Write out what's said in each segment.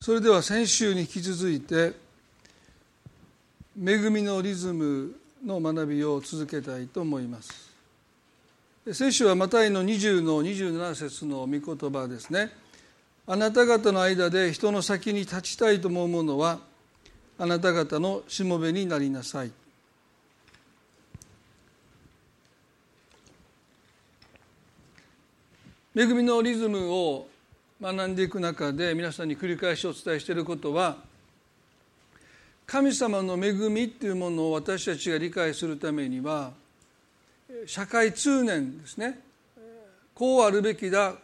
それでは先週に引き続いて恵みのリズムの学びを続けたいと思います。先週はマタイの20の27節の御言葉ですね。あなた方の間で人の先に立ちたいと思うものはあなた方のしもべになりなさい。恵みのリズムを学んでいく中で皆さんに繰り返しお伝えしていることは神様の恵みっていうものを私たちが理解するためには社会通念ですね。こうあるべきだ。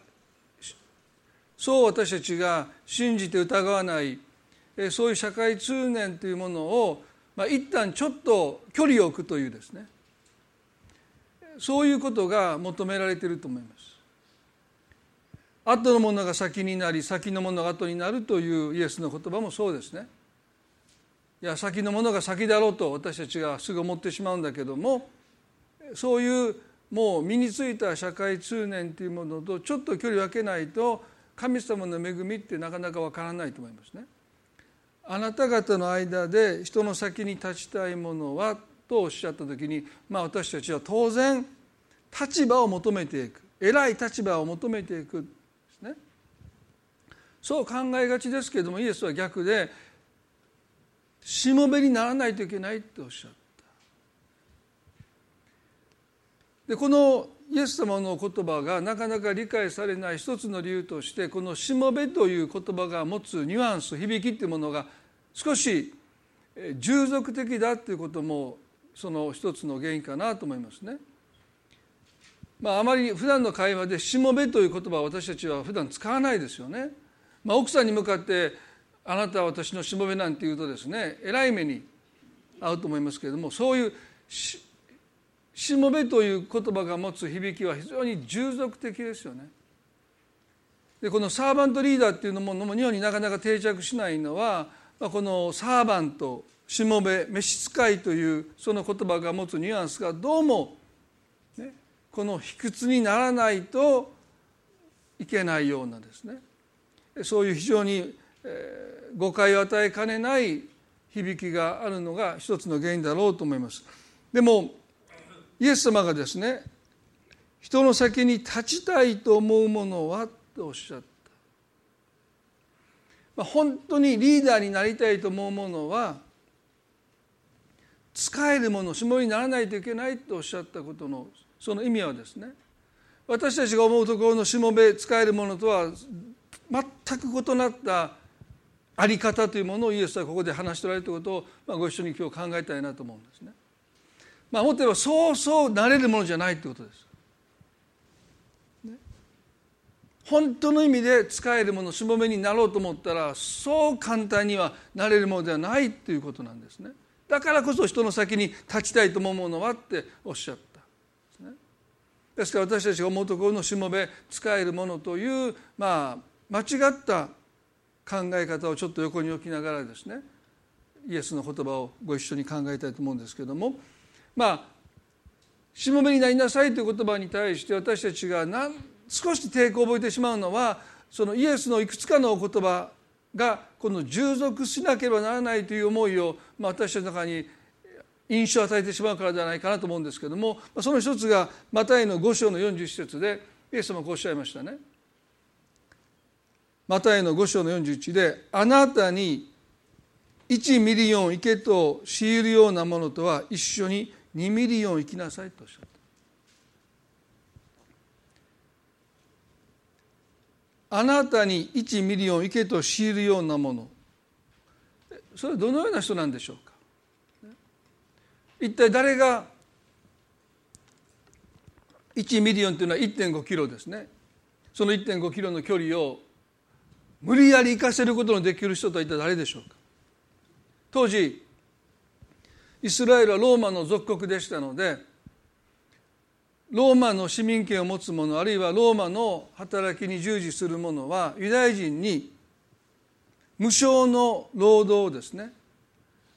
そう私たちが信じて疑わない。そういう社会通念というものを、まあ、一旦ちょっと距離を置くというですね。そういうことが求められていると思います。後のものが先になり先のものが後になるというイエスの言葉もそうですね。いや先のものが先だろうと私たちがすぐ思ってしまうんだけどもそういうもう身についた社会通念というものとちょっと距離を空けないと神様の恵みってなかなかわからないと思いますね。あなた方の間で人の先に立ちたいものはとおっしゃった時に、まあ、私たちは当然立場を求めていく偉い立場を求めていくそう考えがちですけれどもイエスは逆でしもべにならないといけないっておっしゃったでこのイエス様の言葉がなかなか理解されない一つの理由としてこの「しもべ」という言葉が持つニュアンス響きっていうものが少し従属的だっていうこともその一つの原因かなと思いますね。まあ、あまり普段の会話で「しもべ」という言葉を私たちは普段使わないですよね。まあ、奥さんに向かって「あなたは私のしもべ」なんて言うとですねえらい目に遭うと思いますけれどもそういうししもべという言葉が持つ響きは非常に従属的ですよね。でこのサーバントリーダーっていうのも日本になかなか定着しないのは、まあ、このサーバントしもべ召使いというその言葉が持つニュアンスがどうもねこの卑屈にならないといけないようなですねそういう非常に誤解を与えかねない響きがあるのが一つの原因だろうと思います。でもイエス様がですね人の先に立ちたいと思うものはとおっしゃった。まあ、本当にリーダーになりたいと思うものは使えるもの下にならないといけないとおっしゃったことのその意味はですね私たちが思うところのしもべ使えるものとは全く異なったあり方というものをイエスはここで話しておられるということを、まあ、ご一緒に今日考えたいなと思うんですね。まあ、もっと言えばそうそうなれるものじゃないということです。本当の意味で使えるものしもべになろうと思ったらそう簡単にはなれるものではないということなんですね。だからこそ人の先に立ちたいと思うものはっておっしゃった。ですから私たちが思うところのしもべ使えるものというまあ間違った考え方をちょっと横に置きながらですねイエスの言葉をご一緒に考えたいと思うんですけどもまあしもべになりなさいという言葉に対して私たちが何少し抵抗を覚えてしまうのはそのイエスのいくつかのお言葉がこの従属しなければならないという思いを、まあ、私たちの中に印象を与えてしまうからではないかなと思うんですけどもその一つがマタイの5章の41節でイエス様こうおっしゃいましたね。マタイの5章の41で「あなたに1ミリオン行けと強いるようなものとは一緒に2ミリオン行きなさい」とおっしゃった。あなたに1ミリオン行けと強いるようなもの。それはどのような人なんでしょうか？一体誰が1ミリオンというのは1.5キロですね。その1.5キロの距離を無理やり行かせることのできる人とは一体誰でしょうか？当時イスラエルはローマの属国でしたのでローマの市民権を持つ者あるいはローマの働きに従事する者はユダヤ人に無償の労働をですね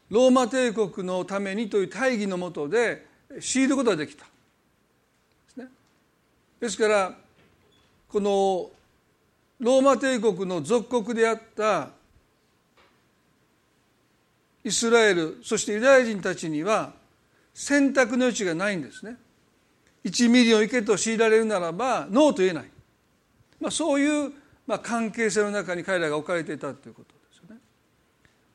ローマ帝国のためにという大義のもとで強いることができた。ですね。ですからこのローマ帝国の属国であったイスラエルそしてユダヤ人たちには選択の余地がないんですね。1ミリを行けと強いられるならばノーと言えない、まあ、そういう、まあ、関係性の中に彼らが置かれていたということですよね、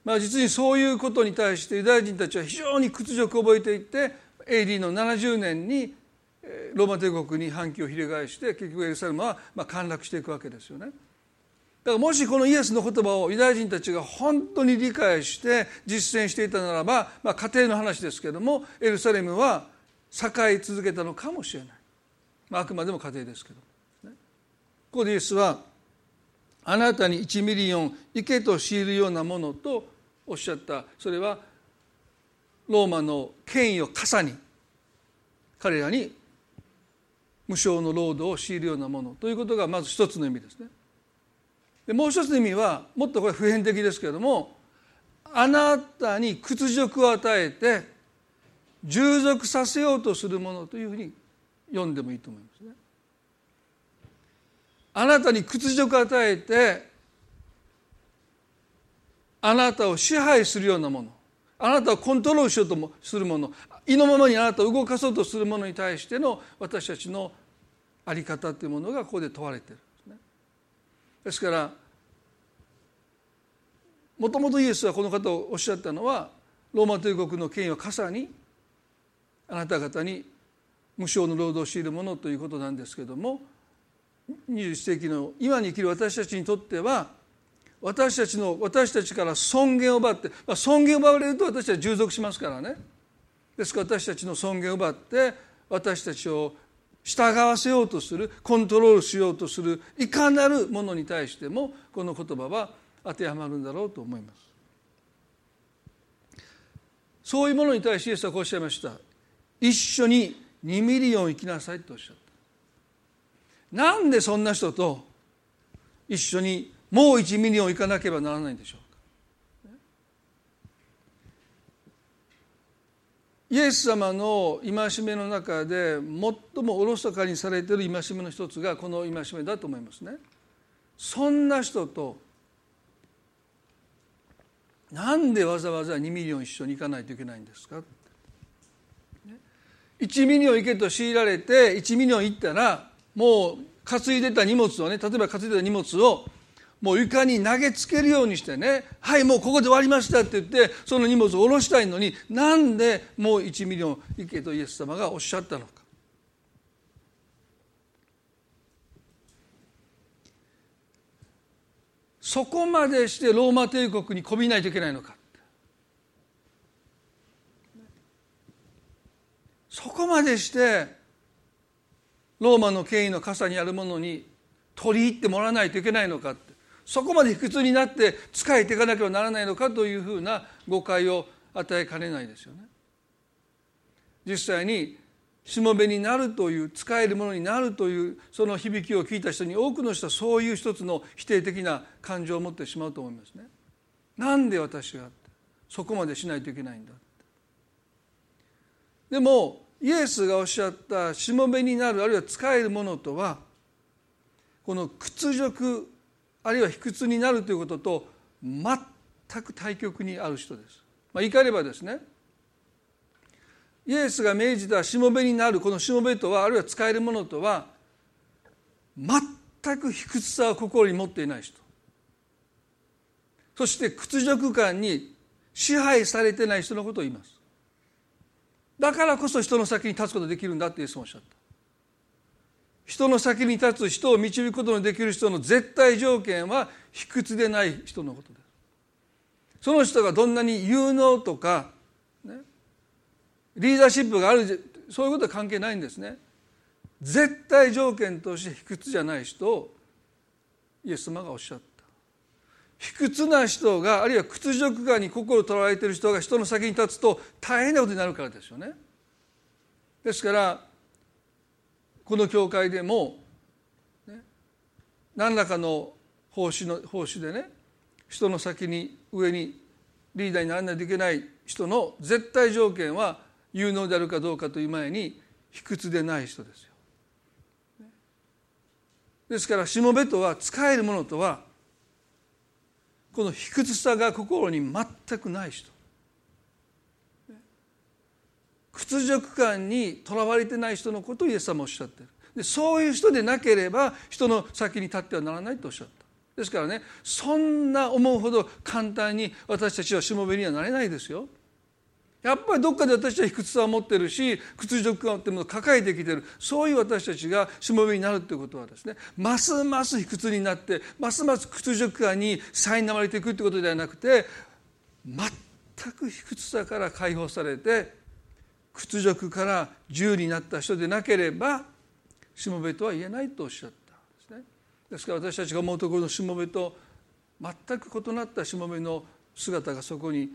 まあ、実にそういうことに対してユダヤ人たちは非常に屈辱を覚えていて AD の70年にローマ帝国に反旗を翻して結局エルサレムはまあ陥落していくわけですよね。だからもしこのイエスの言葉をユダヤ人たちが本当に理解して実践していたならば、まあ、家庭の話ですけれどもエルサレムは栄え続けたのかもしれない、まあ、あくまでも家庭ですけど、ね、ここでイエスはあなたに1ミリオン行けと強いるようなものとおっしゃった。それはローマの権威を笠に彼らに無償の労働を強いるようなものということがまず一つの意味ですね。でもう一つの意味はもっとこれ普遍的ですけれどもあなたに屈辱を与えて従属させようとするものというふうに読んでもいいと思いますね。あなたに屈辱を与えてあなたを支配するようなものあなたをコントロールしようとするもの意のままにあなたを動かそうとするものに対しての私たちの在り方というものがここで問われてるんですね。ですからもともとイエスはこの方をおっしゃったのはローマ帝国の権威を傘にあなた方に無償の労働を強いるものということなんですけども21世紀の今に生きる私たちにとっては私たちの私たちから尊厳を奪って、まあ、尊厳を奪われると私たちは従属しますからねですから私たちの尊厳を奪って私たちを従わせようとするコントロールしようとするいかなるものに対してもこの言葉は当てはまるんだろうと思います。そういうものに対してイエスはこうおっしゃいました。一緒に2ミリオン行きなさいとおっしゃった。なんでそんな人と一緒にもう1ミリオン行かなければならないんでしょう？イエス様の戒めの中で最もおろそかにされている戒めの一つがこの戒めだと思いますね。そんな人となんでわざわざ2ミリオン一緒に行かないといけないんですか？1ミリオン行けと強いられて1ミリオン行ったらもう担いでた荷物をね例えば担いでた荷物をもう床に投げつけるようにしてねはいもうここで終わりましたって言ってその荷物を下ろしたいのになんでもう1ミリオン行けとイエス様がおっしゃったのか。そこまでしてローマ帝国にこびないといけないのか。そこまでしてローマの権威の傘にあるものに取り入ってもらわないといけないのかって。そこまで卑屈になって仕えていかなければならないのかというふうな誤解を与えかねないですよね。実際にしもべになるという使えるものになるというその響きを聞いた人に多くの人はそういう一つの否定的な感情を持ってしまうと思いますね。なんで私がそこまでしないといけないんだでもイエスがおっしゃったしもべになるあるいは使えるものとはこの屈辱あるいは卑屈になるということと全く対極にある人です。まあ、言い換えればですねイエスが命じたしもべになるこのしもべとはあるいは使えるものとは全く卑屈さを心に持っていない人。そして屈辱感に支配されてない人のことを言います。だからこそ人の先に立つことができるんだってイエスもおっしゃった。人の先に立つ人を導くことのできる人の絶対条件は卑屈でない人のことです。その人がどんなに有能とか、ね、リーダーシップがあるそういうことは関係ないんですね。絶対条件として卑屈じゃない人をイエス様がおっしゃった。卑屈な人があるいは屈辱感に心を取られている人が人の先に立つと大変なことになるからですよね。ですからこの教会でも、ね、何らかの奉仕の奉仕でね人の先に上にリーダーにならないといけない人の絶対条件は有能であるかどうかという前に卑屈でない人ですよ。ですからしもべとは使えるものとはこの卑屈さが心に全くない人屈辱感にとらわれてない人のことをイエス様おっしゃってる。でそういう人でなければ人の先に立ってはならないとおっしゃった。ですからねそんな思うほど簡単に私たちはしもべにはなれないですよ。やっぱりどっかで私は卑屈さを持ってるし屈辱感っていうものを抱えてきてる。そういう私たちがしもべになるということはですねますます卑屈になってますます屈辱感に苛まれていくということではなくて全く卑屈さから解放されて屈辱から自由になった人でなければしもべとは言えないとおっしゃったんですね。ですから私たちが思うところのしもべと全く異なったしもべの姿がそこに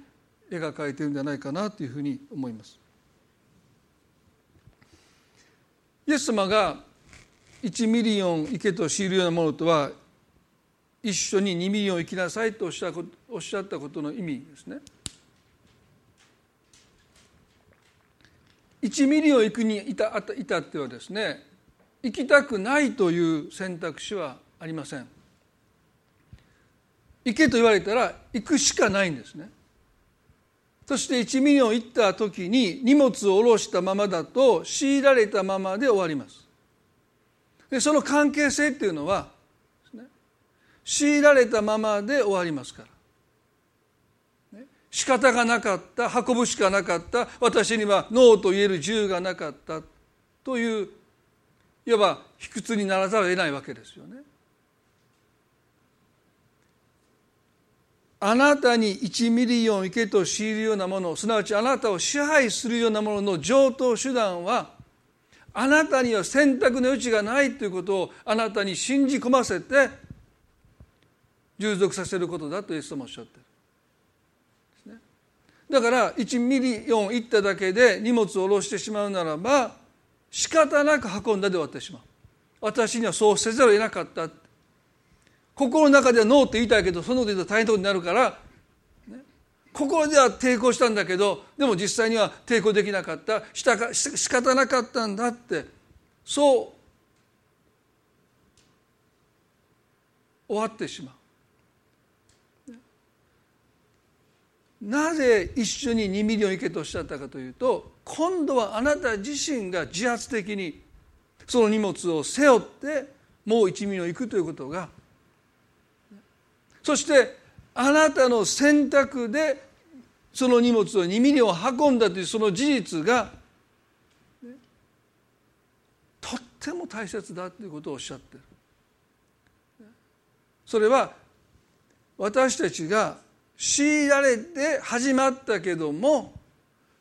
描かれているんじゃないかなというふうに思います。イエス様が1ミリオン行けと強いるようなものとは一緒に2ミリオン行きなさいとおっしゃったことの意味ですね。1ミリオン行くにいた至ってはですね行きたくないという選択肢はありません。行けと言われたら行くしかないんですね。そして1ミリオン行った時に荷物を下ろしたままだと強いられたままで終わります。でその関係性っていうのは、ね、強いられたままで終わりますから。仕方がなかった運ぶしかなかった私にはノーと言える自由がなかったといういわば卑屈にならざるを得ないわけですよね。あなたに1ミリオン行けと強いるようなものすなわちあなたを支配するようなものの常套手段はあなたには選択の余地がないということをあなたに信じ込ませて従属させることだとイエス様おっしゃってる。だから1ミリオン行っただけで荷物を下ろしてしまうならば仕方なく運んだで終わってしまう。私にはそうせざるを得なかった心の中ではノーって言いたいけどそのこと言うと大変なことになるから、ね、心では抵抗したんだけどでも実際には抵抗できなかったしたか仕方なかったんだってそう終わってしまう。なぜ一緒に2ミリオン行けとおっしゃったかというと今度はあなた自身が自発的にその荷物を背負ってもう1ミリオン行くということがそしてあなたの選択でその荷物を2ミリオン運んだというその事実がとっても大切だということをおっしゃってる。それは私たちが強いられて始まったけども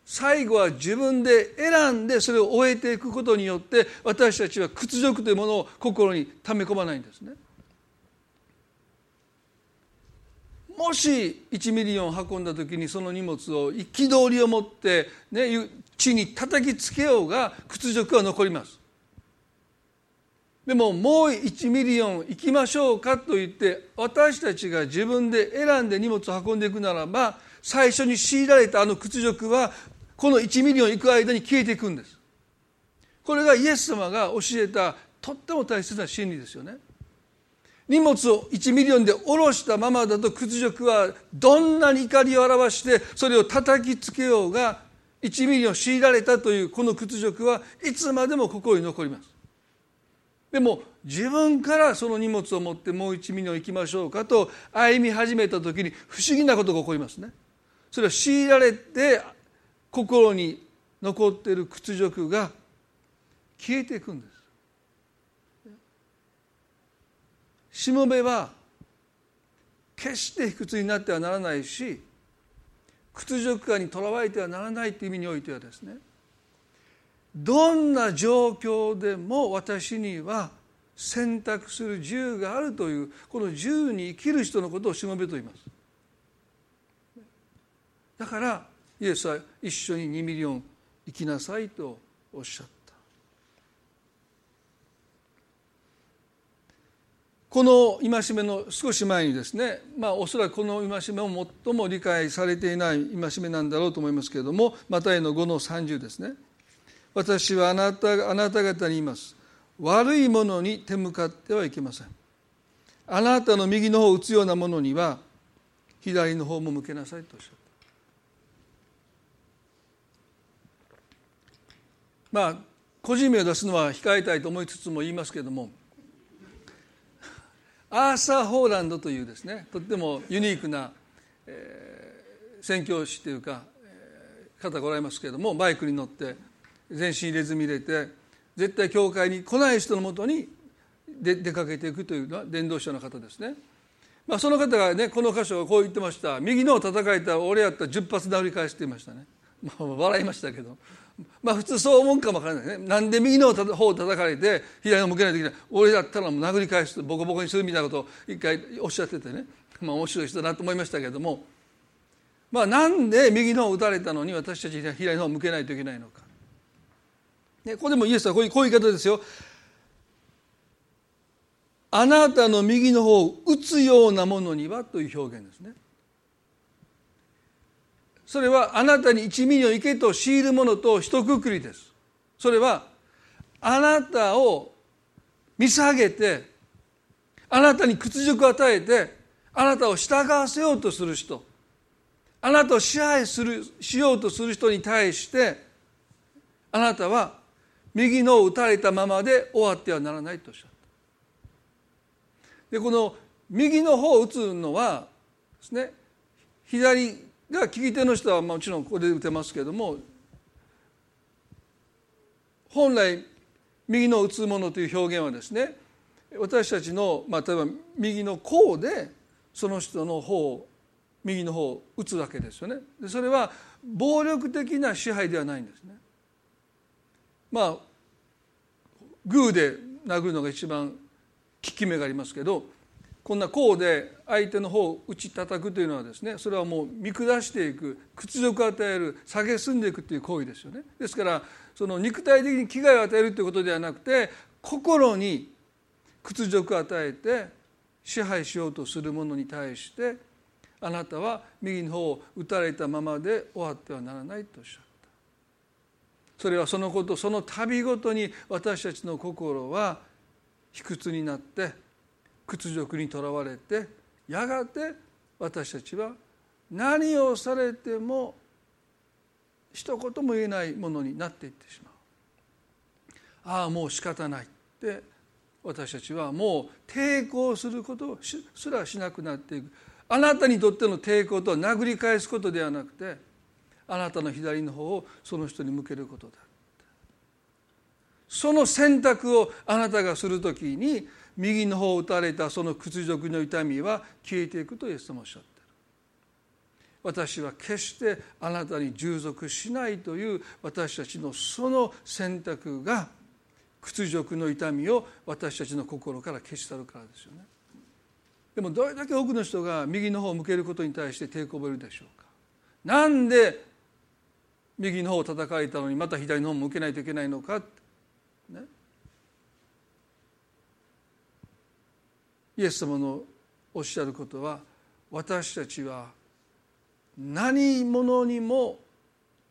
最後は自分で選んでそれを終えていくことによって私たちは屈辱というものを心に溜め込まないんですね。もし1ミリオン運んだ時にその荷物を憤りを持って、ね、地に叩きつけようが屈辱は残りますでももう1ミリオン行きましょうかと言って私たちが自分で選んで荷物を運んでいくならば最初に強いられたあの屈辱はこの1ミリオン行く間に消えていくんですこれがイエス様が教えたとっても大切な真理ですよね荷物を1ミリオンで下ろしたままだと屈辱はどんなに怒りを表してそれを叩きつけようが1ミリオン強いられたというこの屈辱はいつまでも心に残ります。でも自分からその荷物を持ってもう1ミリオン行きましょうかと歩み始めた時に不思議なことが起こりますね。それは強いられて心に残っている屈辱が消えていくんです。しもべは決して卑屈になってはならないし屈辱感にとらわれてはならないという意味においてはですねどんな状況でも私には選択する自由があるというこの自由に生きる人のことをしもべと言います。だからイエスは一緒に2ミリオン行きなさいとおっしゃった。この戒めの少し前にですね、まあ、おそらくこの戒めを最も理解されていない戒めなんだろうと思いますけれどもマタイの5の30ですね。私はあなたあなた方に言います。悪いものに手向かってはいけません。あなたの右の方を打つようなものには左の方も向けなさいとおっしゃった。まあ個人名を出すのは控えたいと思いつつも言いますけれどもアーサー・ホーランドというですねとってもユニークな、えー、宣教師というか、えー、方がおられますけれどもバイクに乗って全身入れ墨入れて絶対教会に来ない人のもとに出かけていくというのは伝道者の方ですね。まあ、その方がねこの箇所をこう言ってました「右のを叩かれた俺やったら10発殴り返していましたね」まあ、笑いましたけど。まあ普通そう思うかもわからないね。なんで右の方を叩かれて左の向けないといけない。俺だったらもう殴り返すボコボコにするみたいなことを一回おっしゃっててね。まあ面白い人だなと思いましたけども。まあなんで右の方を打たれたのに私たち左の方を向けないといけないのか。ね、ここでもイエスはこういう言い方ですよ。あなたの右の方を打つようなものにはという表現ですね。それはあなたに一ミリの池と強いるものと一括りです。それはあなたを見下げてあなたに屈辱を与えてあなたを従わせようとする人あなたを支配するしようとする人に対してあなたは右の打たれたままで終わってはならないとおっしゃったでこの右の方を打つのはですね左が利き手の人はもちろんここで打てますけれども本来右の打つものという表現はですね私たちの、まあ、例えば右の甲でその人の方を右の方を打つわけですよね。でそれは暴力的な支配ではないんですね。まあグーで殴るのが一番効き目がありますけどこんな甲で相手の方を打ち叩くというのはですねそれはもう見下していく屈辱を与える蔑んでいくという行為ですよね。ですからその肉体的に危害を与えるということではなくて心に屈辱を与えて支配しようとする者に対してあなたは右の方を打たれたままで終わってはならないとおっしゃったそれはそのことその度ごとに私たちの心は卑屈になって屈辱にとらわれてやがて私たちは何をされても一言も言えないものになっていってしまう。ああもう仕方ないって私たちはもう抵抗することすらしなくなっていく。あなたにとっての抵抗とは殴り返すことではなくてあなたの左の方をその人に向けることだその選択をあなたがするときに右の方を打たれたその屈辱の痛みは消えていくとイエス様おっしゃってる私は決してあなたに従属しないという私たちのその選択が屈辱の痛みを私たちの心から消し去るからですよね。でもどれだけ多くの人が右の方を向けることに対して抵抗を覚えるでしょうか。なんで右の方を叩かれたのにまた左の方も向けないといけないのか？ね？イエス様のおっしゃることは私たちは何者にも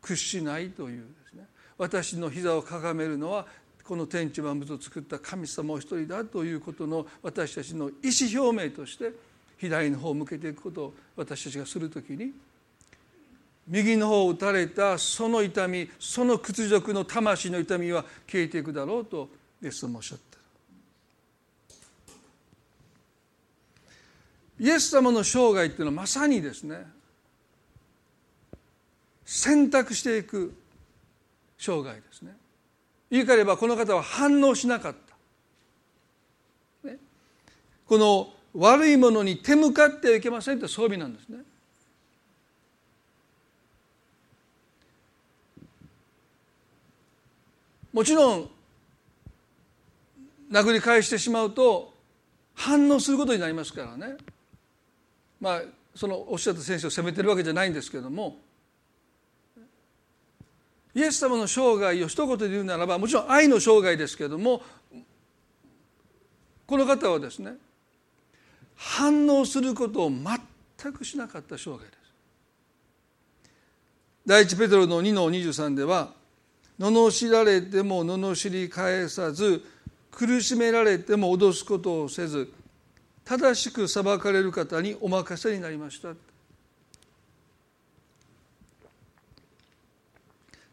屈しないというですね。私の膝をかがめるのはこの天地万物を作った神様お一人だということの私たちの意思表明として左の方を向けていくことを私たちがするときに右の方を打たれたその痛みその屈辱の魂の痛みは消えていくだろうとイエス様おっしゃった。イエス様の生涯っていうのはまさにですね選択していく生涯ですね。言い換えればこの方は反応しなかった、ね、この悪いものに手向かってはいけませんって装備なんですね。もちろん殴り返してしまうと反応することになりますからねまあそのおっしゃった先生を責めてるわけじゃないんですけどもイエス様の生涯を一言で言うならばもちろん愛の生涯ですけどもこの方はですね反応することを全くしなかった生涯です。第一ペトロの2の23では罵られても罵り返さず苦しめられても脅すことをせず正しく裁かれる方にお任せになりました。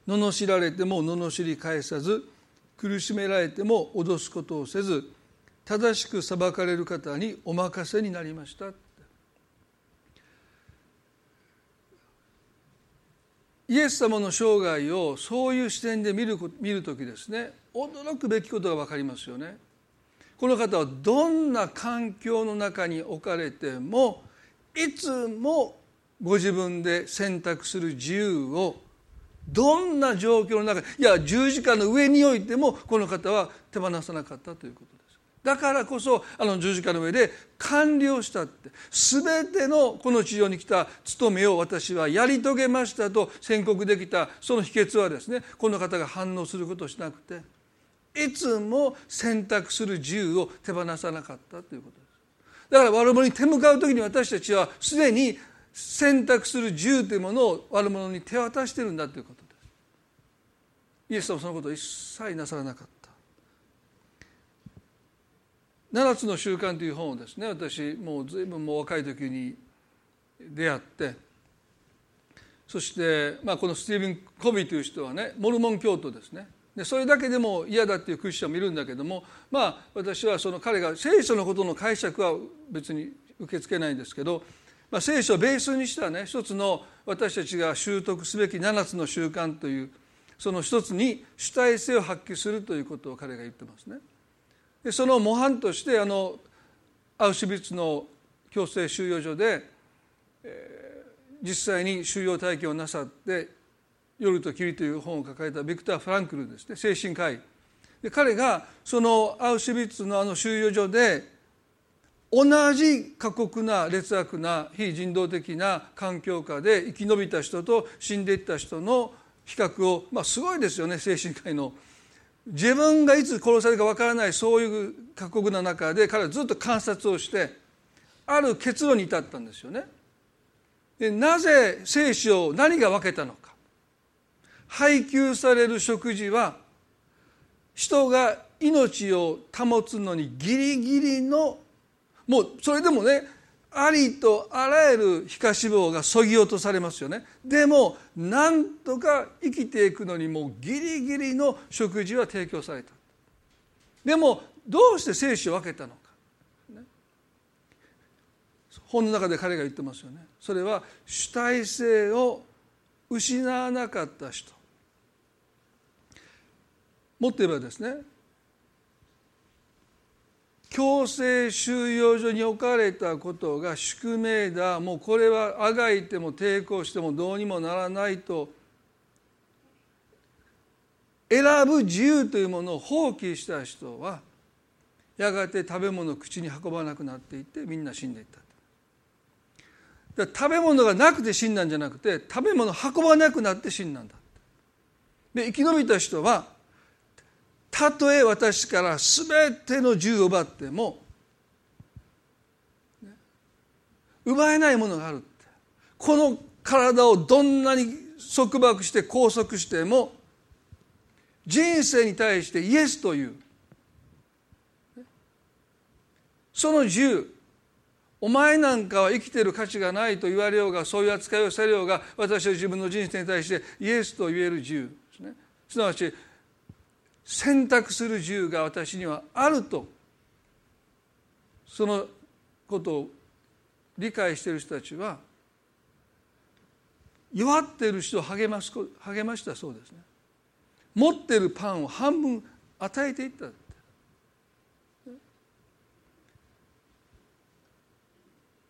罵られても罵り返さず苦しめられても脅すことをせず正しく裁かれる方にお任せになりました。イエス様の生涯をそういう視点で見る見る時ですね驚くべきことが分かりますよね。この方はどんな環境の中に置かれてもいつもご自分で選択する自由をどんな状況の中いや十字架の上においてもこの方は手放さなかったということですだからこそあの十字架の上で完了したって。全てのこの地上に来た務めを私はやり遂げましたと宣告できたその秘訣はですねこの方が反応することをしなくて。いつも選択する自由を手放さなかったということです。だから悪者に手向かう時に私たちはすでに選択する自由というものを悪者に手渡してるんだということです。イエス様はそのことを一切なさらなかった。七つの習慣という本をですね私もう随分もう若い時に出会ってそして、まあ、このスティーブン・コビーという人はねモルモン教徒ですねでそれだけでも嫌だっていうクリスチャンもいるんだけどもまあ私はその彼が聖書のことの解釈は別に受け付けないんですけどまあ、聖書をベースにしたね一つの私たちが習得すべき7つの習慣というその一つに主体性を発揮するということを彼が言ってますね。でその模範としてあのアウシュビッツの強制収容所で、えー、実際に収容体験をなさって「夜と霧」という本を書かれたビクター・フランクルですね精神科医で彼がそのアウシュビッツのあの収容所で同じ過酷な劣悪な非人道的な環境下で生き延びた人と死んでいった人の比較を、まあ、すごいですよね精神科医の。自分がいつ殺されるかわからないそういう過酷な中で彼はずっと観察をしてある結論に至ったんですよね。でなぜ生死を何が分けたのか配給される食事は人が命を保つのにギリギリのもうそれでもねありとあらゆる皮下脂肪がそぎ落とされますよね。でもなんとか生きていくのにもうギリギリの食事は提供された。でもどうして生死を分けたのか、ね、本の中で彼が言ってますよね。それは主体性を失わなかった人。もっと言えばですね強制収容所に置かれたことが宿命だ。もうこれはあがいても抵抗してもどうにもならないと。選ぶ自由というものを放棄した人はやがて食べ物を口に運ばなくなっていってみんな死んでいった食べ物がなくて死んだんじゃなくて食べ物を運ばなくなって死んだんだで生き延びた人はたとえ私から全ての銃を奪っても奪えないものがあるって。この体をどんなに束縛して拘束しても人生に対してイエスという。その銃お前なんかは生きてる価値がないと言われようがそういう扱いをされようが私は自分の人生に対してイエスと言える自由ですね。すなわち選択する自由が私にはあるとそのことを理解している人たちは弱っている人を励ます励ましたそうですね。持っているパンを半分与えていった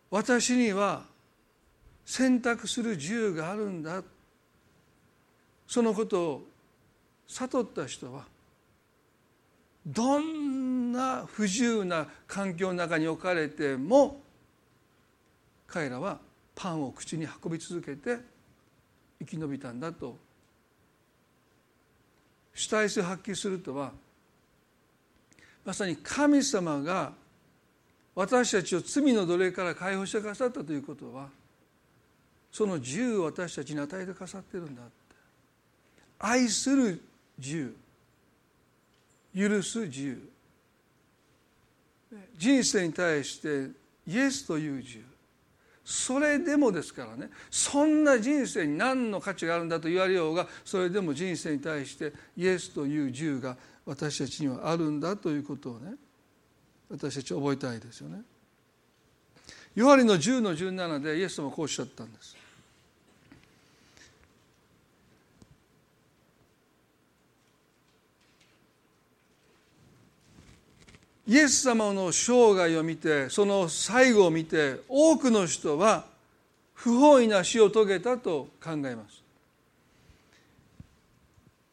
私には選択する自由があるんだ。そのことを悟った人はどんな不自由な環境の中に置かれても彼らはパンを口に運び続けて生き延びたんだと主体性を発揮するとはまさに神様が私たちを罪の奴隷から解放してくださったということはその自由を私たちに与えてくださってるんだ。って愛する自由。許す自由人生に対してイエスという自由それでもですからねそんな人生に何の価値があるんだと言われようがそれでも人生に対してイエスという自由が私たちにはあるんだということをね私たち覚えたいですよね。ヨハネの10の17でイエス様はこうおっしゃったんです。イエス様の生涯を見てその最後を見て多くの人は不本意な死を遂げたと考えます。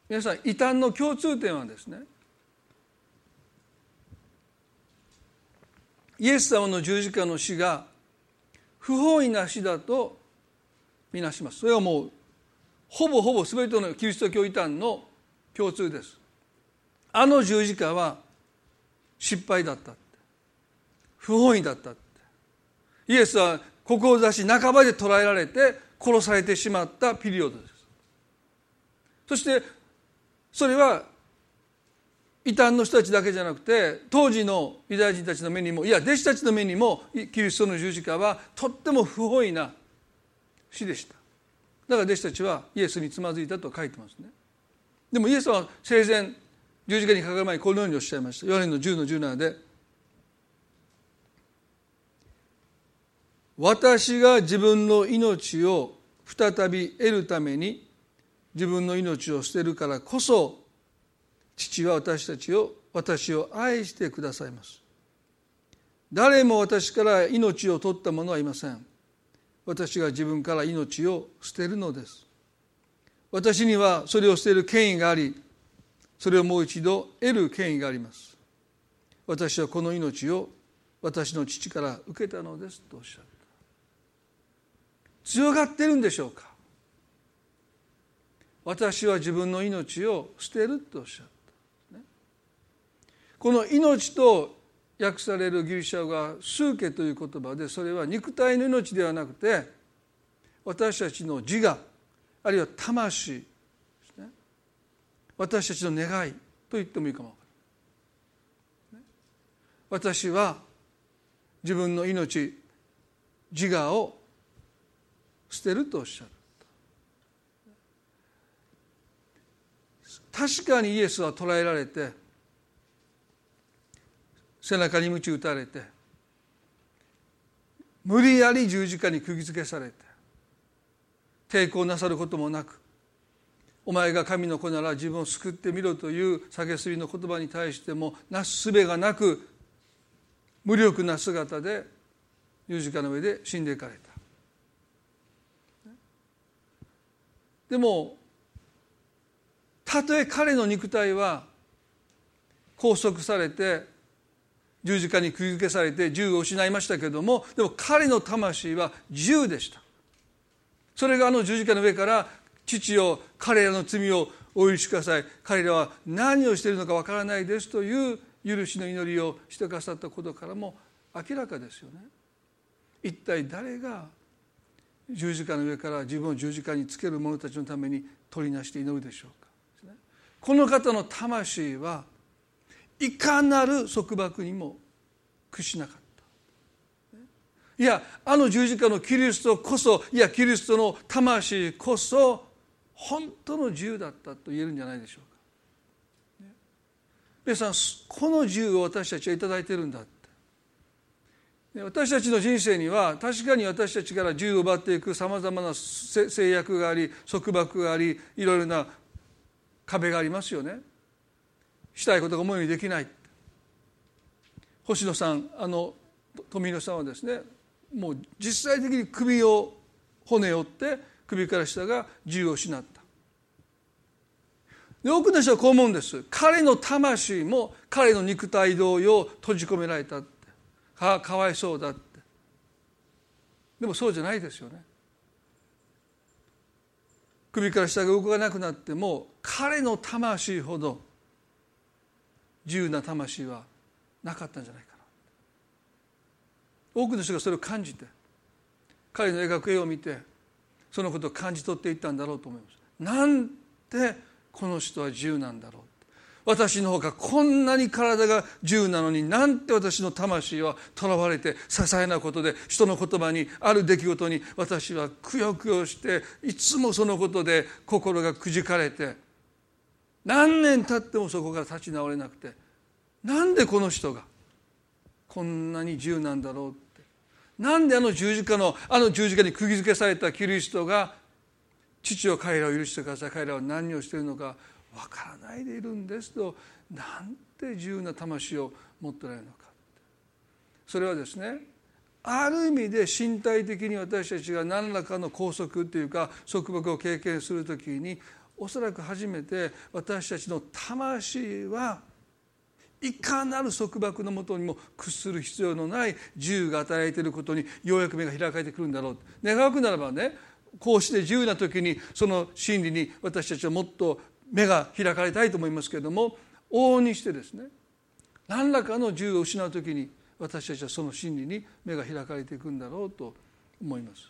皆さん異端の共通点はですねイエス様の十字架の死が不本意な死だとみなします。それはもうほぼほぼ全てのキリスト教異端の共通です。あの十字架は失敗だった不本意だったイエスは志半ばで捕らえられて殺されてしまったピリオドです。そしてそれは異端の人たちだけじゃなくて当時のユダヤ人たちの目にもいや弟子たちの目にもキリストの十字架はとっても不本意な死でした。だから弟子たちはイエスにつまずいたと書いてますね。でもイエスは生前十字架にかかる前にこのようにおっしゃいました。ヨハネの10の17で私が自分の命を再び得るために自分の命を捨てるからこそ父は私たちを私を愛してくださいます。誰も私から命を取った者はいません。私が自分から命を捨てるのです。私にはそれを捨てる権威がありそれをもう一度得る権威があります。私はこの命を私の父から受けたのですとおっしゃった。強がってるんでしょうか。私は自分の命を捨てるとおっしゃった、ね、この命と訳されるギリシャ語が数家という言葉でそれは肉体の命ではなくて私たちの自我あるいは魂私たちの願いと言ってもいいかも私は自分の命自我を捨てるとおっしゃる確かにイエスは捕らえられて背中に鞭打たれて無理やり十字架に釘付けされて抵抗なさることもなくお前が神の子なら自分を救ってみろという蔑びの言葉に対してもなすすべがなく無力な姿で十字架の上で死んでいかれた。でもたとえ彼の肉体は拘束されて十字架に釘付けされて銃を失いましたけれどもでも彼の魂は自由でした。それがあの十字架の上から父よ彼らの罪をお許しください。彼らは何をしているのかわからないですという許しの祈りをしてくださったことからも明らかですよね。一体誰が十字架の上から自分を十字架につける者たちのために取りなして祈るでしょうか。この方の魂はいかなる束縛にも屈しなかった。いやあの十字架のキリストこそいやキリストの魂こそ本当の自由だったと言えるんじゃないでしょうか。皆さんこの自由を私たちは頂いてるんだって。私たちの人生には確かに私たちから自由を奪っていくさまざまな制約があり束縛がありいろいろな壁がありますよね。したいことが思うようにできない。星野さんあの富野さんはですねもう実際的に首を骨折って首から下が自由を失った。で多くの人はこう思うんです。彼の魂も彼の肉体同様閉じ込められたって。かかわいそうだって。でもそうじゃないですよね。首から下が動かなくなっても彼の魂ほど自由な魂はなかったんじゃないかな。多くの人がそれを感じて彼の描く絵を見てそのことを感じ取っていったんだろうと思います。なんてこの人は自由なんだろう私の方がこんなに体が自由なのになんて私の魂はとらわれて些細なことで人の言葉にある出来事に私はくよくよしていつもそのことで心がくじかれて何年経ってもそこから立ち直れなくてなんでこの人がこんなに自由なんだろうってなんであの十字架のあの十字架に釘付けされたキリストが父を彼らを許してください。彼らは何をしているのかわからないでいるんですと。なんて自由な魂を持っておられるのか。それはですねある意味で身体的に私たちが何らかの拘束というか束縛を経験する時におそらく初めて私たちの魂はいかなる束縛のもとにも屈する必要のない自由が与えていることにようやく目が開かれてくるんだろう。願うならばねこうして自由な時にその真理に私たちはもっと目が開かれたいと思いますけれども往々にしてですね何らかの自由を失う時に私たちはその真理に目が開かれていくんだろうと思います。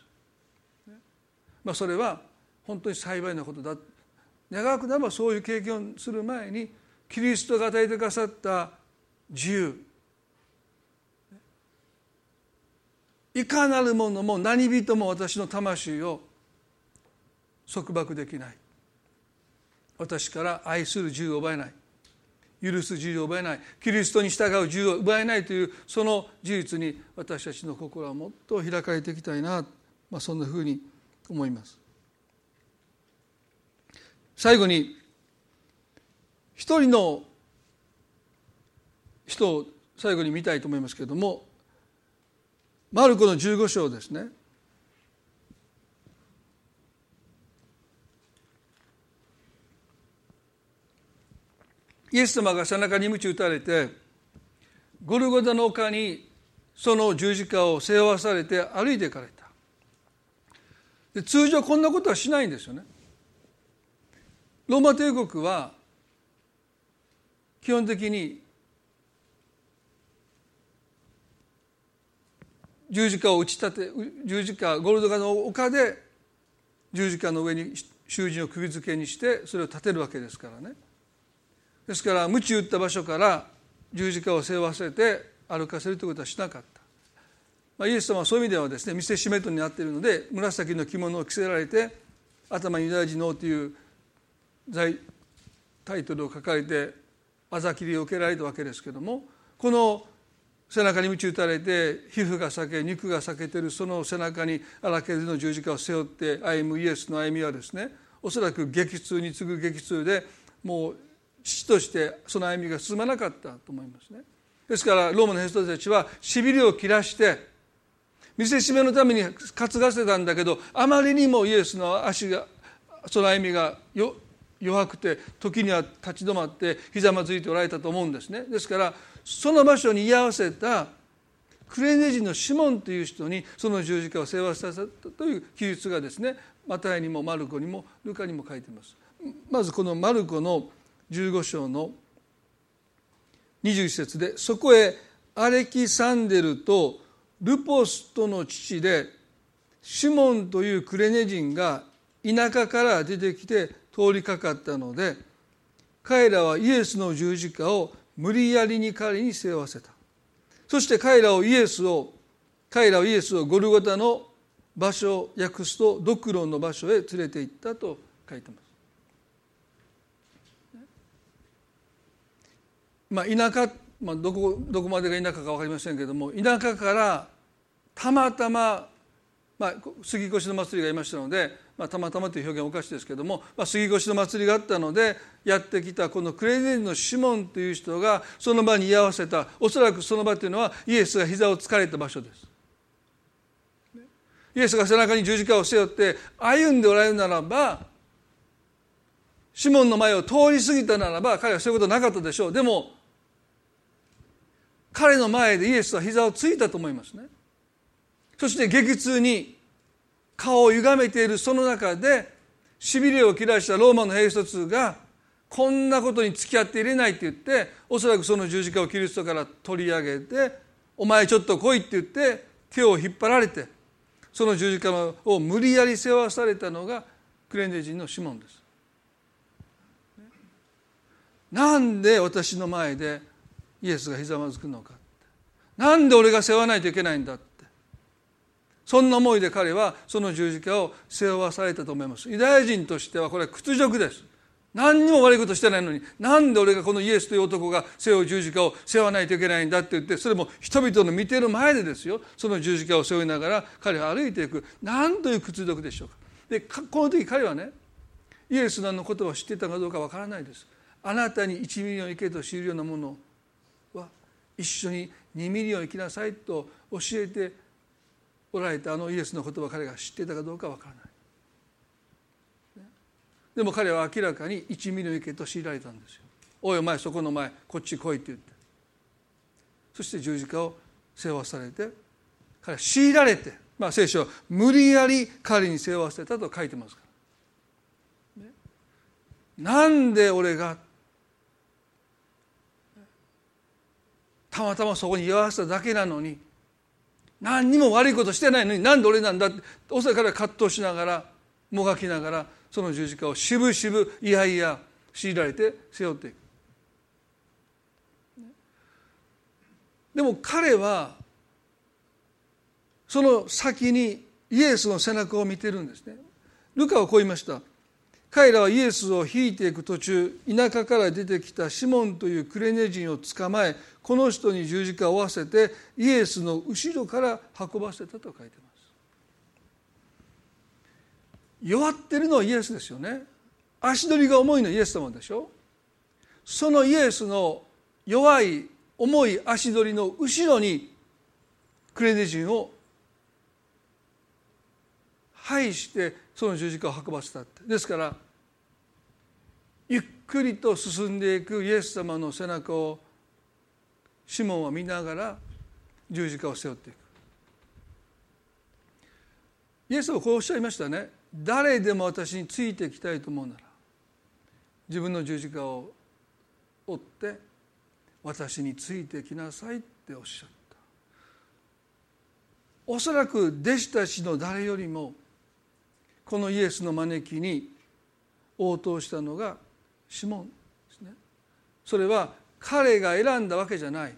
まあ、それは本当に幸いなことだ。願わくならばそういう経験をする前にキリストが与えてくださった自由。いかなるものも何人も私の魂を束縛できない。私から愛する自由を奪えない。許す自由を奪えない。キリストに従う自由を奪えないというその事実に私たちの心はもっと開かれていきたいな、まあ、そんなふうに思います。最後に一人の人を最後に見たいと思いますけれどもマルコの15章ですね。イエス様が背中に鞭打たれてゴルゴダの丘にその十字架を背負わされて歩いていかれた。で通常こんなことはしないんですよね。ローマ帝国は基本的に十字架を打ち立て十字架ゴルドガの丘で十字架の上に囚人を釘付けにしてそれを立てるわけですからね。ですから鞭打った場所から十字架を背負わせて歩かせるということはしなかった、まあ、イエス様はそういう意味ではですね見せしめとになっているので紫の着物を着せられて頭にユダヤ人のというタイトルを書かれてあざきりを受けられたわけですけどもこの背中に鞭打たれて皮膚が裂け肉が裂けているその背中に荒削りの十字架を背負って歩むイエスの歩みはですねおそらく激痛に次ぐ激痛でもう父としてその歩みが進まなかったと思いますね。ですからローマの人たちはしびれを切らして見せしめのために担がせたんだけどあまりにもイエスの足がその歩みがよ弱くて時には立ち止まってひざまずいておられたと思うんですね。ですからその場所に居合わせたクレネ人のシモンという人にその十字架を背負わせたという記述がですねマタイにもマルコにもルカにも書いています。まずこのマルコの15章の21節でそこへアレキサンデルとルポスとの父でシモンというクレネ人が田舎から出てきて通りかかったので彼らはイエスの十字架を無理やりに彼に背負わせた。そして彼らをイエスを彼らをイエスをゴルゴタの場所を訳すとドクロンの場所へ連れて行ったと書いてます。まあ、田舎、まあ、どこどこまでが田舎か分かりませんけれども田舎からたまたま、まあ、杉越の祭りがいましたので、まあ、たまたまという表現はおかしいですけれども、まあ、杉越の祭りがあったのでやってきたこのクレネリのシモンという人がその場に居合わせたおそらくその場というのはイエスが膝をつかれた場所です。イエスが背中に十字架を背負って歩んでおられるならばシモンの前を通り過ぎたならば彼はそういうことなかったでしょうでも彼の前でイエスは膝をついたと思いますねそして激痛に顔を歪めているその中でしびれを切らしたローマの兵士卒がこんなことに付き合っていれないって言っておそらくその十字架をキリストから取り上げてお前ちょっと来いって言って手を引っ張られてその十字架を無理やり世話されたのがクレンデ人のシモンです。なんで私の前でイエスがひざまずくのかなんで俺が背負わないといけないんだって。そんな思いで彼はその十字架を背負わされたと思います。ユダヤ人としてはこれは屈辱です。何にも悪いことしてないのになんで俺がこのイエスという男が背負う十字架を背負わないといけないんだって言ってそれも人々の見てる前でですよ。その十字架を背負いながら彼は歩いていく。何という屈辱でしょうか。でこの時彼はねイエスのの言葉を知っていたかどうかわからないです。あなたに1ミリオン行けと強いるようなものは一緒に2ミリオン行きなさいと教えておられたあのイエスの言葉を彼が知っていたかどうかわからない。でも彼は明らかに1ミリオン行けと強いられたんですよ。おいお前そこのお前こっち来いって言って。そして十字架を背負わされて彼は強いられて、まあ、聖書は無理やり彼に背負わせたと書いてますから、ね、なんで俺がたまたまそこに居合わせただけなのに何にも悪いことしてないのになんで俺なんだっておそらく彼は葛藤しながらもがきながらその十字架をしぶしぶいやいや強いられて背負っていく。でも彼はその先にイエスの背中を見てるんですね。ルカはこう言いました。彼らはイエスを引いていく途中田舎から出てきたシモンというクレネ人を捕まえこの人に十字架を合わせてイエスの後ろから運ばせたと書いてます。弱ってるのはイエスですよね。足取りが重いのはイエス様でしょ。そのイエスの弱い重い足取りの後ろにクレネ人を排してその十字架を運ばせたって。ですからゆっくりと進んでいくイエス様の背中をシモンは見ながら十字架を背負っていく。イエスはこうおっしゃいましたね。誰でも私についてきたいと思うなら自分の十字架を負って私についてきなさいっておっしゃった。おそらく弟子たちの誰よりもこのイエスの招きに応答したのがシモンですね。それは彼が選んだわけじゃない。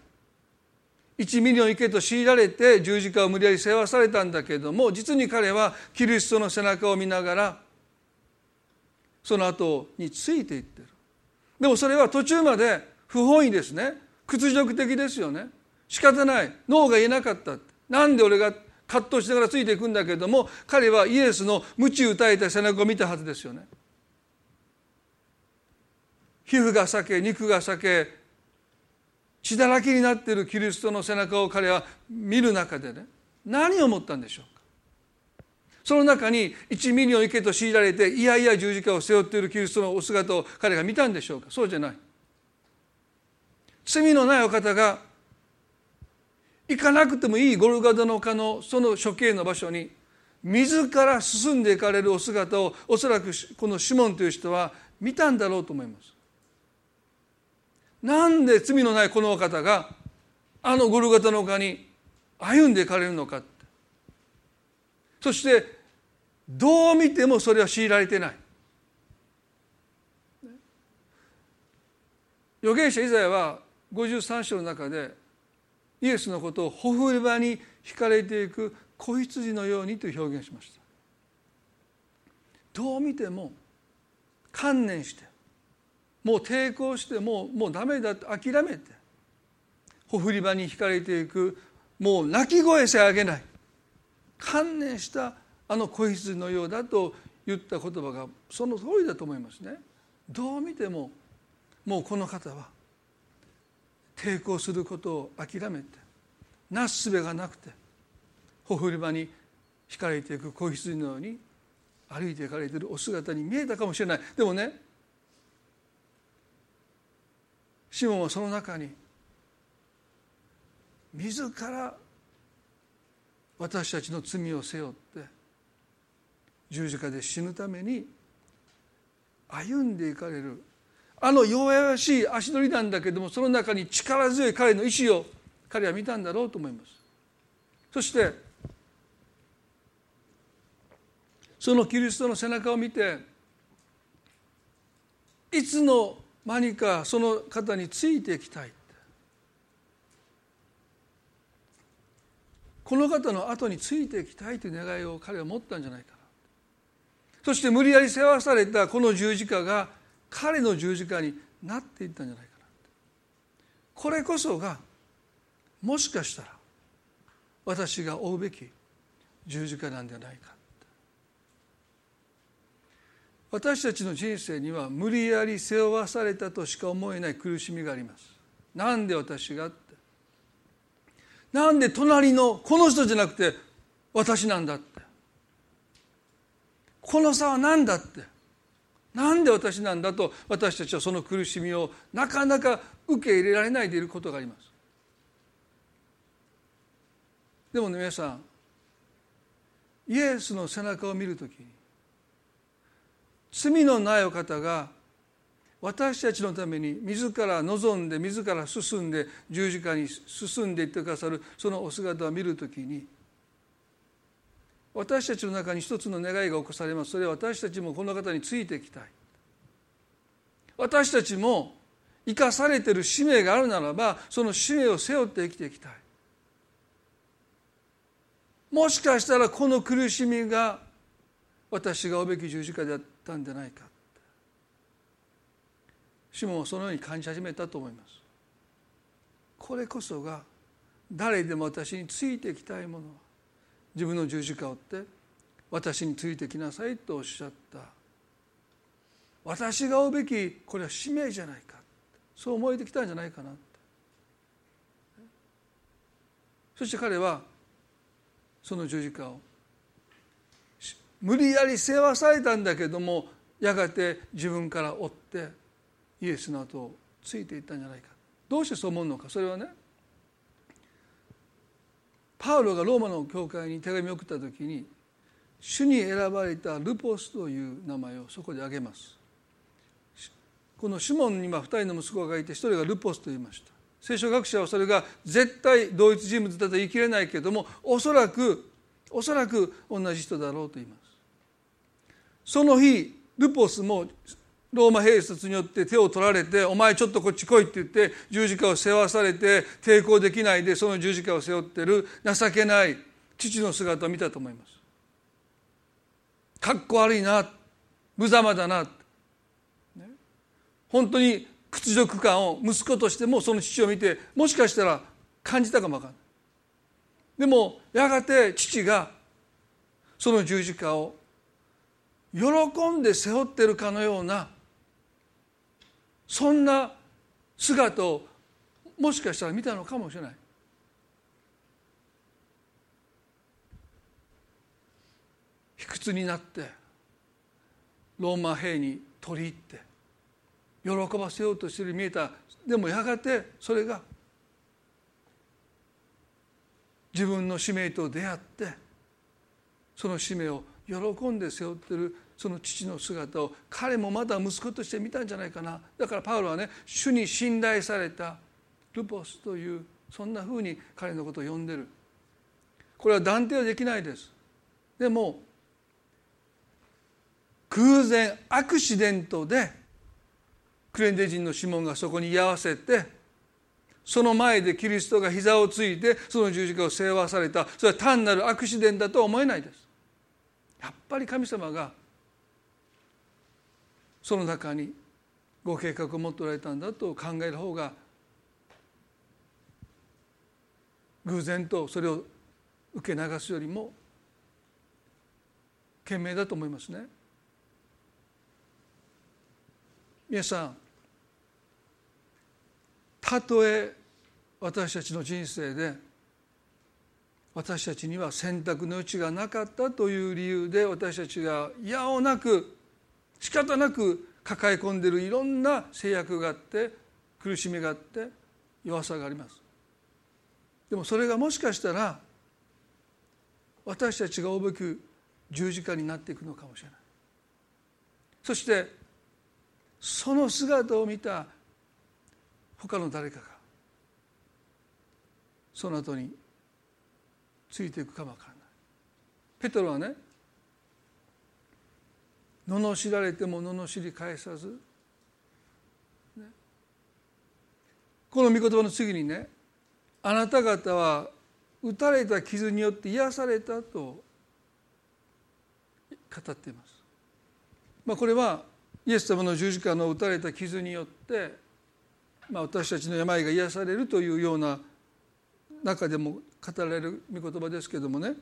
1ミリオン行けと強いられて十字架を無理やり背負わされたんだけども実に彼はキリストの背中を見ながらその後についていってる。でもそれは途中まで不本意ですね。屈辱的ですよね。仕方ない。脳が言えなかったなんで俺が葛藤しながらついていくんだけれども彼はイエスの鞭打たれた背中を見たはずですよね。皮膚が裂け肉が裂け血だらけになっているキリストの背中を彼は見る中でね何を思ったんでしょうか。その中に1ミリオン行けと強いられていやいや十字架を背負っているキリストのお姿を彼が見たんでしょうか。そうじゃない。罪のないお方が行かなくてもいいゴルゴダの丘のその処刑の場所に自ら進んでいかれるお姿をおそらくこのシモンという人は見たんだろうと思います。なんで罪のないこのお方があのゴルゴタの丘に歩んでいかれるのかそしてどう見てもそれは強いられてない。預言者イザヤは53章の中でイエスのことをほふり場に惹かれていく子羊のようにと表現しましたどう見ても観念してもう抵抗してもうもうダメだって諦めてほふり場に引かれていくもう泣き声さえ上げない観念したあの子羊のようだと言った言葉がその通りだと思いますね。どう見てももうこの方は抵抗することを諦めてなすすべがなくてほふり場に引かれていく子羊のように歩いていかれているお姿に見えたかもしれない。でもねシモンはその中に自ら私たちの罪を背負って十字架で死ぬために歩んでいかれるあの弱々しい足取りなんだけどもその中に力強い彼の意志を彼は見たんだろうと思います。そしてそのキリストの背中を見ていつの何かその方についていきたい。この方の後についていきたいという願いを彼は持ったんじゃないかな。そして無理やり世話されたこの十字架が彼の十字架になっていったんじゃないかな。これこそがもしかしたら私が追うべき十字架なんじゃないか。私たちの人生には無理やり背負わされたとしか思えない苦しみがあります。なんで私がって。なんで隣のこの人じゃなくて私なんだって。この差は何だって。なんで私なんだと私たちはその苦しみをなかなか受け入れられないでいることがあります。でもね皆さんイエスの背中を見るときに罪のないお方が私たちのために自ら望んで自ら進んで十字架に進んでいってくださるそのお姿を見るときに私たちの中に一つの願いが起こされます。それは私たちもこの方についていきたい。私たちも生かされている使命があるならばその使命を背負って生きていきたい。もしかしたらこの苦しみが私が追うべき十字架であったんじゃないかシモンはそのように感じ始めたと思います。これこそが誰でも私についていきたいもの。自分の十字架を追って私についてきなさいとおっしゃった。私が追うべきこれは使命じゃないか。そう思えてきたんじゃないかなそして彼はその十字架を無理やり世話されたんだけどもやがて自分から追ってイエスの後をついていったんじゃないか。どうしてそう思うのか。それはねパウロがローマの教会に手紙を送った時に主に選ばれたルポスという名前をそこで挙げます。このシモンには2人の息子がいて1人がルポスと言いました。聖書学者はそれが絶対同一人物だと言い切れないけれどもおそらくおそらく同じ人だろうと言います。その日ルポスもローマ兵卒によって手を取られて「お前ちょっとこっち来い」って言って十字架を背負わされて抵抗できないでその十字架を背負ってる情けない父の姿を見たと思います。かっこ悪いな無様だな、ね、本当に屈辱感を息子としてもその父を見てもしかしたら感じたかもわかんない。でもやがて父がその十字架を喜んで背負ってるかのようなそんな姿をもしかしたら見たのかもしれない。卑屈になってローマ兵に取り入って喜ばせようとしている見えた。でもやがてそれが自分の使命と出会ってその使命を喜んで背負ってるその父の姿を彼もまだ息子として見たんじゃないかな。だからパウロはね主に信頼された。ルポスというそんなふうに彼のことを呼んでる。これは断定はできないです。でも偶然アクシデントでクレンデ人のシモンがそこに居合わせてその前でキリストが膝をついてその十字架を背負わされた。それは単なるアクシデントだとは思えないです。やっぱり神様がその中にご計画を持っておられたんだと考える方が偶然とそれを受け流すよりも賢明だと思いますね。皆さんたとえ私たちの人生で私たちには選択の余地がなかったという理由で私たちがやおなく仕方なく抱え込んでいるいろんな制約があって苦しみがあって弱さがあります。でもそれがもしかしたら私たちが追うべき十字架になっていくのかもしれない。そしてその姿を見た他の誰かがその後についていくかもわからない。ペトロはね罵られても罵り返さず、ね、この御言葉の次にねあなた方は打たれた傷によって癒されたと語っています。まあ、これはイエス様の十字架の打たれた傷によって、まあ、私たちの病が癒されるというような中でも語られる御言葉ですけどもね。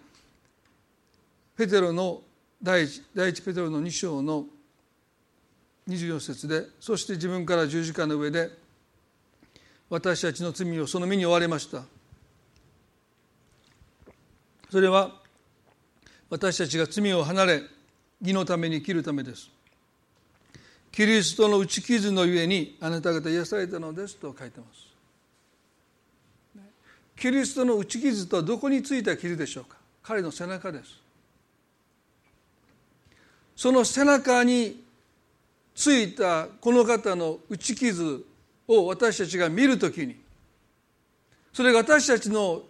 ペテロの第一第一ペテロの2章の24節でそして自分から十字架の上で私たちの罪をその身に追われました。それは私たちが罪を離れ義のために生きるためです。キリストの打ち傷のゆえにあなた方癒されたのですと書いてます。キリストの打ち傷とはどこについた傷でしょうか。彼の背中です。その背中についたこの方の打ち傷を私たちが見るときにそれが私たちの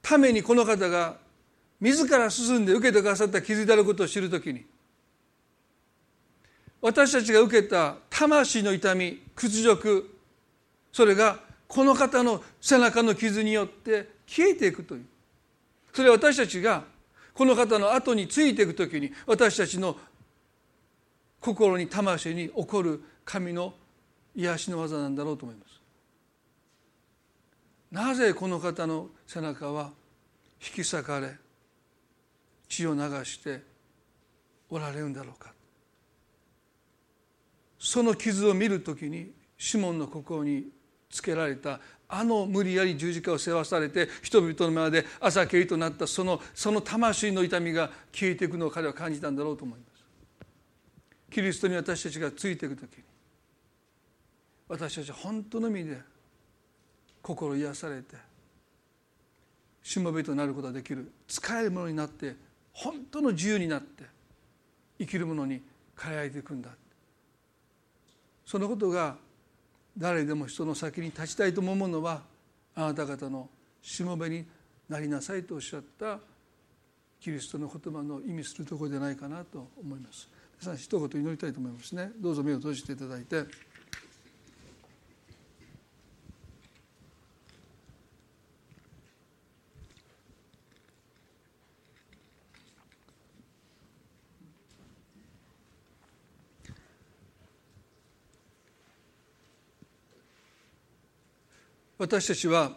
ためにこの方が自ら進んで受けてくださった傷であることを知るときに私たちが受けた魂の痛み屈辱それがこの方の背中の傷によって消えていくというそれは私たちがこの方の後についていくときに私たちの心に魂に起こる神の癒しの技なんだろうと思います。なぜこの方の背中は引き裂かれ血を流しておられるんだろうか。その傷を見るときにシモンの心につけられたあの無理やり十字架を背負わされて人々の前で朝蹴りとなったそのその魂の痛みが消えていくのを彼は感じたんだろうと思います。キリストに私たちがついていく時に私たちは本当の意味で心癒されてしもべとなることができる使えるものになって本当の自由になって生きるものに輝いていくんだ。そのことが誰でも人の先に立ちたいと思うのはあなた方のしもべになりなさいとおっしゃったキリストの言葉の意味するところじゃないかなと思います。皆さん一言祈りたいと思いますねどうぞ目を閉じていただいて私たちは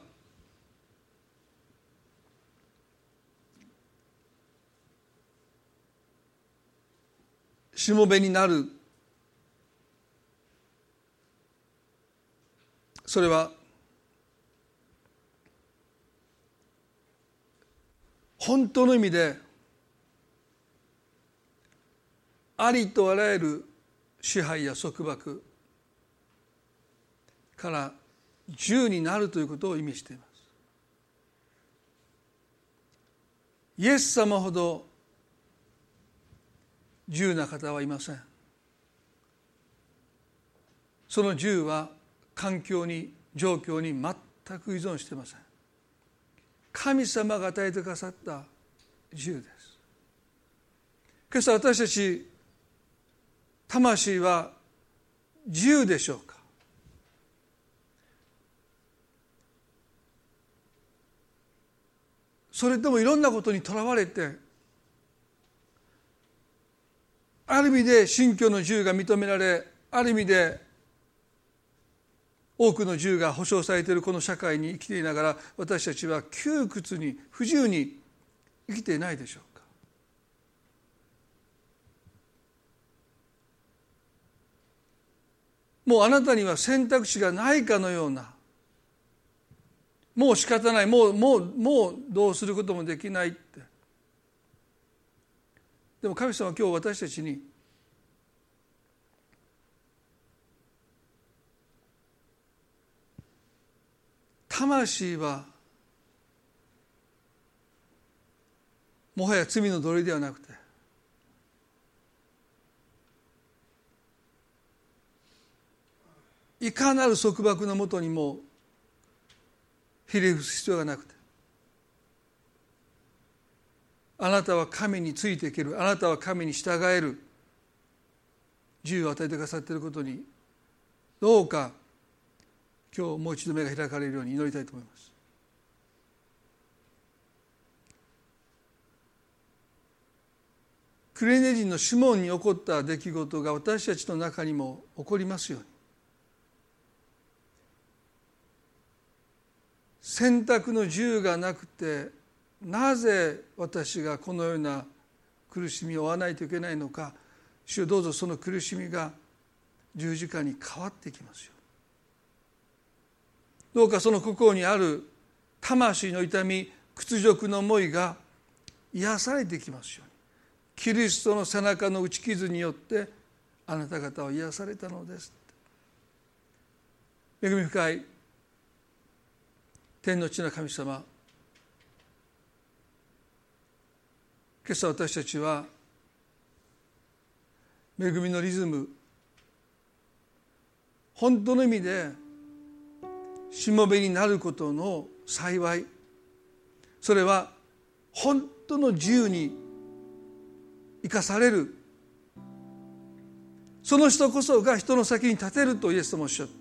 しもべになる。それは本当の意味でありとあらゆる支配や束縛から自由になるということを意味しています。イエス様ほど自由な方はいません。その自由は環境に状況に全く依存していません。神様が与えてくださった自由です。今朝私たち魂は自由でしょうか？それともいろんなことにとらわれてある意味で信教の自由が認められある意味で多くの自由が保障されているこの社会に生きていながら私たちは窮屈に不自由に生きていないでしょうか。もうあなたには選択肢がないかのようなもう仕方ない。もうもうもうどうすることもできないって。でも神様は今日私たちに魂はもはや罪の奴隷ではなくていかなる束縛のもとにもひれ伏す必要がなくて。あなたは神についていける。あなたは神に従える。自由を与えてくださっていることにどうか今日もう一度目が開かれるように祈りたいと思います。クレネ人のシモンに起こった出来事が私たちの中にも起こりますように。選択の自由がなくてなぜ私がこのような苦しみを負わないといけないのか主よどうぞその苦しみが十字架に変わってきますよ。どうかその心にある魂の痛み屈辱の思いが癒されてきますように。キリストの背中の打ち傷によってあなた方は癒されたのです恵み深い天の地の神様。今朝私たちは恵みのリズム本当の意味でしもべになることの幸いそれは本当の自由に生かされる。その人こそが人の先に立てるとイエス様おっしゃった。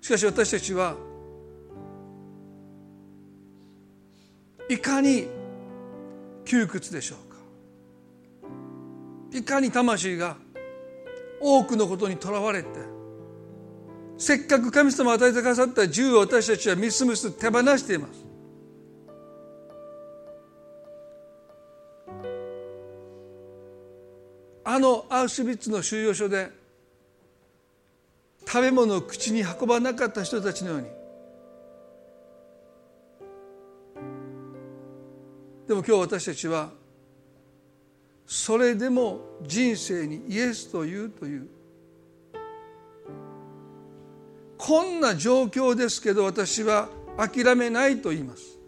しかし私たちはいかに窮屈でしょうか。いかに魂が多くのことにとらわれてせっかく神様が与えてくださった自由を私たちはみすみす手放しています。あのアウシュビッツの収容所で食べ物を口に運ばなかった人たちのようにでも今日私たちはそれでも人生にイエスというというこんな状況ですけど私は諦めないと言います。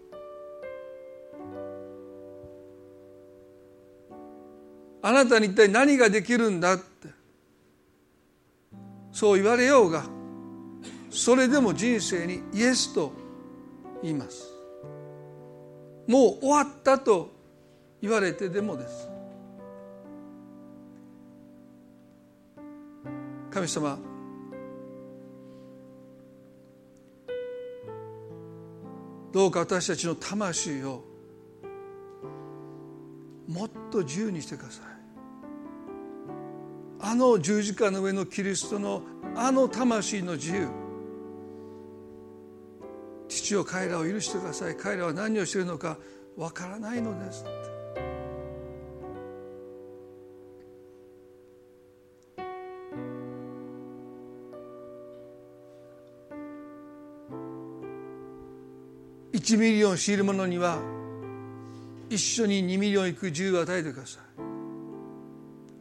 あなたに一体何ができるんだってそう言われようがそれでも人生にイエスと言います。もう終わったと言われてでもです。神様どうか私たちの魂をもっと自由にしてください。あの十字架の上のキリストのあの魂の自由。父を彼らを許してください。彼らは何をしているのかわからないのです。1ミリオン強いる者には一緒に2ミリオンいく自由を与えてください。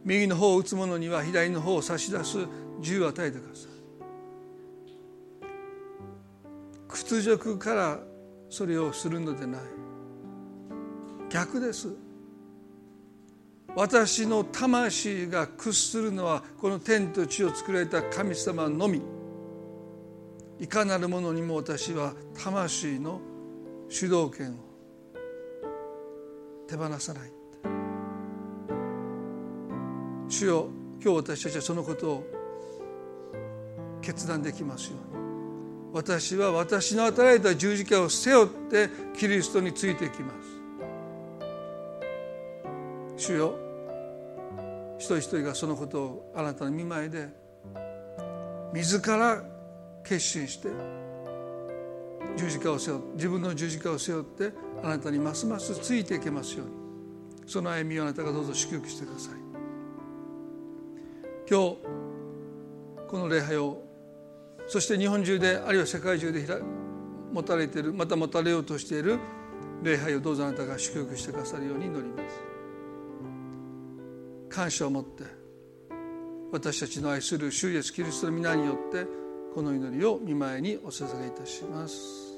右の方を打つ者には左の方を差し出す自由を与えてください。屈辱からそれをするのでない。逆です。私の魂が屈するのはこの天と地を作られた神様のみ。いかなるものにも私は魂の主導権を手放さない。主よ今日私たちはそのことを決断できますように。私は私の与えた十字架を背負ってキリストについていきます。主よ一人一人がそのことをあなたの見舞いで自ら決心して十字架を背負って自分の十字架を背負ってあなたにますますついていけますように。その歩みをあなたがどうぞ祝福してください。今日この礼拝をそして日本中であるいは世界中で持たれているまた持たれようとしている礼拝をどうぞあなたが祝福してくださるように祈ります。感謝を持って私たちの愛する主イエスキリストの皆によってこの祈りを見舞いにお捧げいたします。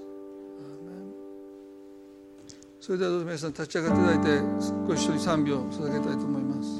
それではどうぞ皆さん立ち上がっていただいてご一緒に賛美を捧げたいと思います。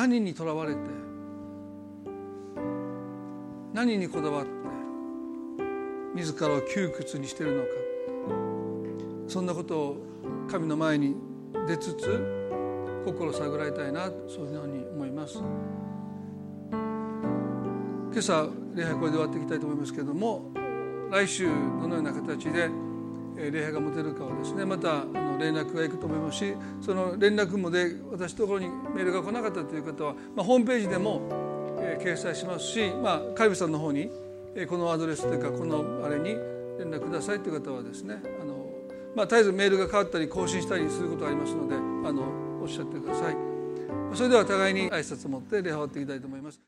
何にとらわれて何にこだわって自らを窮屈にしているのかそんなことを神の前に出つつ心探られたいなそういうふうに思います。今朝礼拝これで終わっていきたいと思いますけれども来週どのような形で礼拝が持てるかはですねまたあの連絡がいくと思いますしその連絡もで私のところにメールが来なかったという方は、まあ、ホームページでも、えー掲載しますし、まあ、海部さんの方に、えーこのアドレスというかこのあれに連絡くださいという方はですねあの、まあ、絶えずメールが変わったり更新したりすることがありますのであのおっしゃってください。それでは互いに挨拶を持って礼拝を終わっていきたいと思います。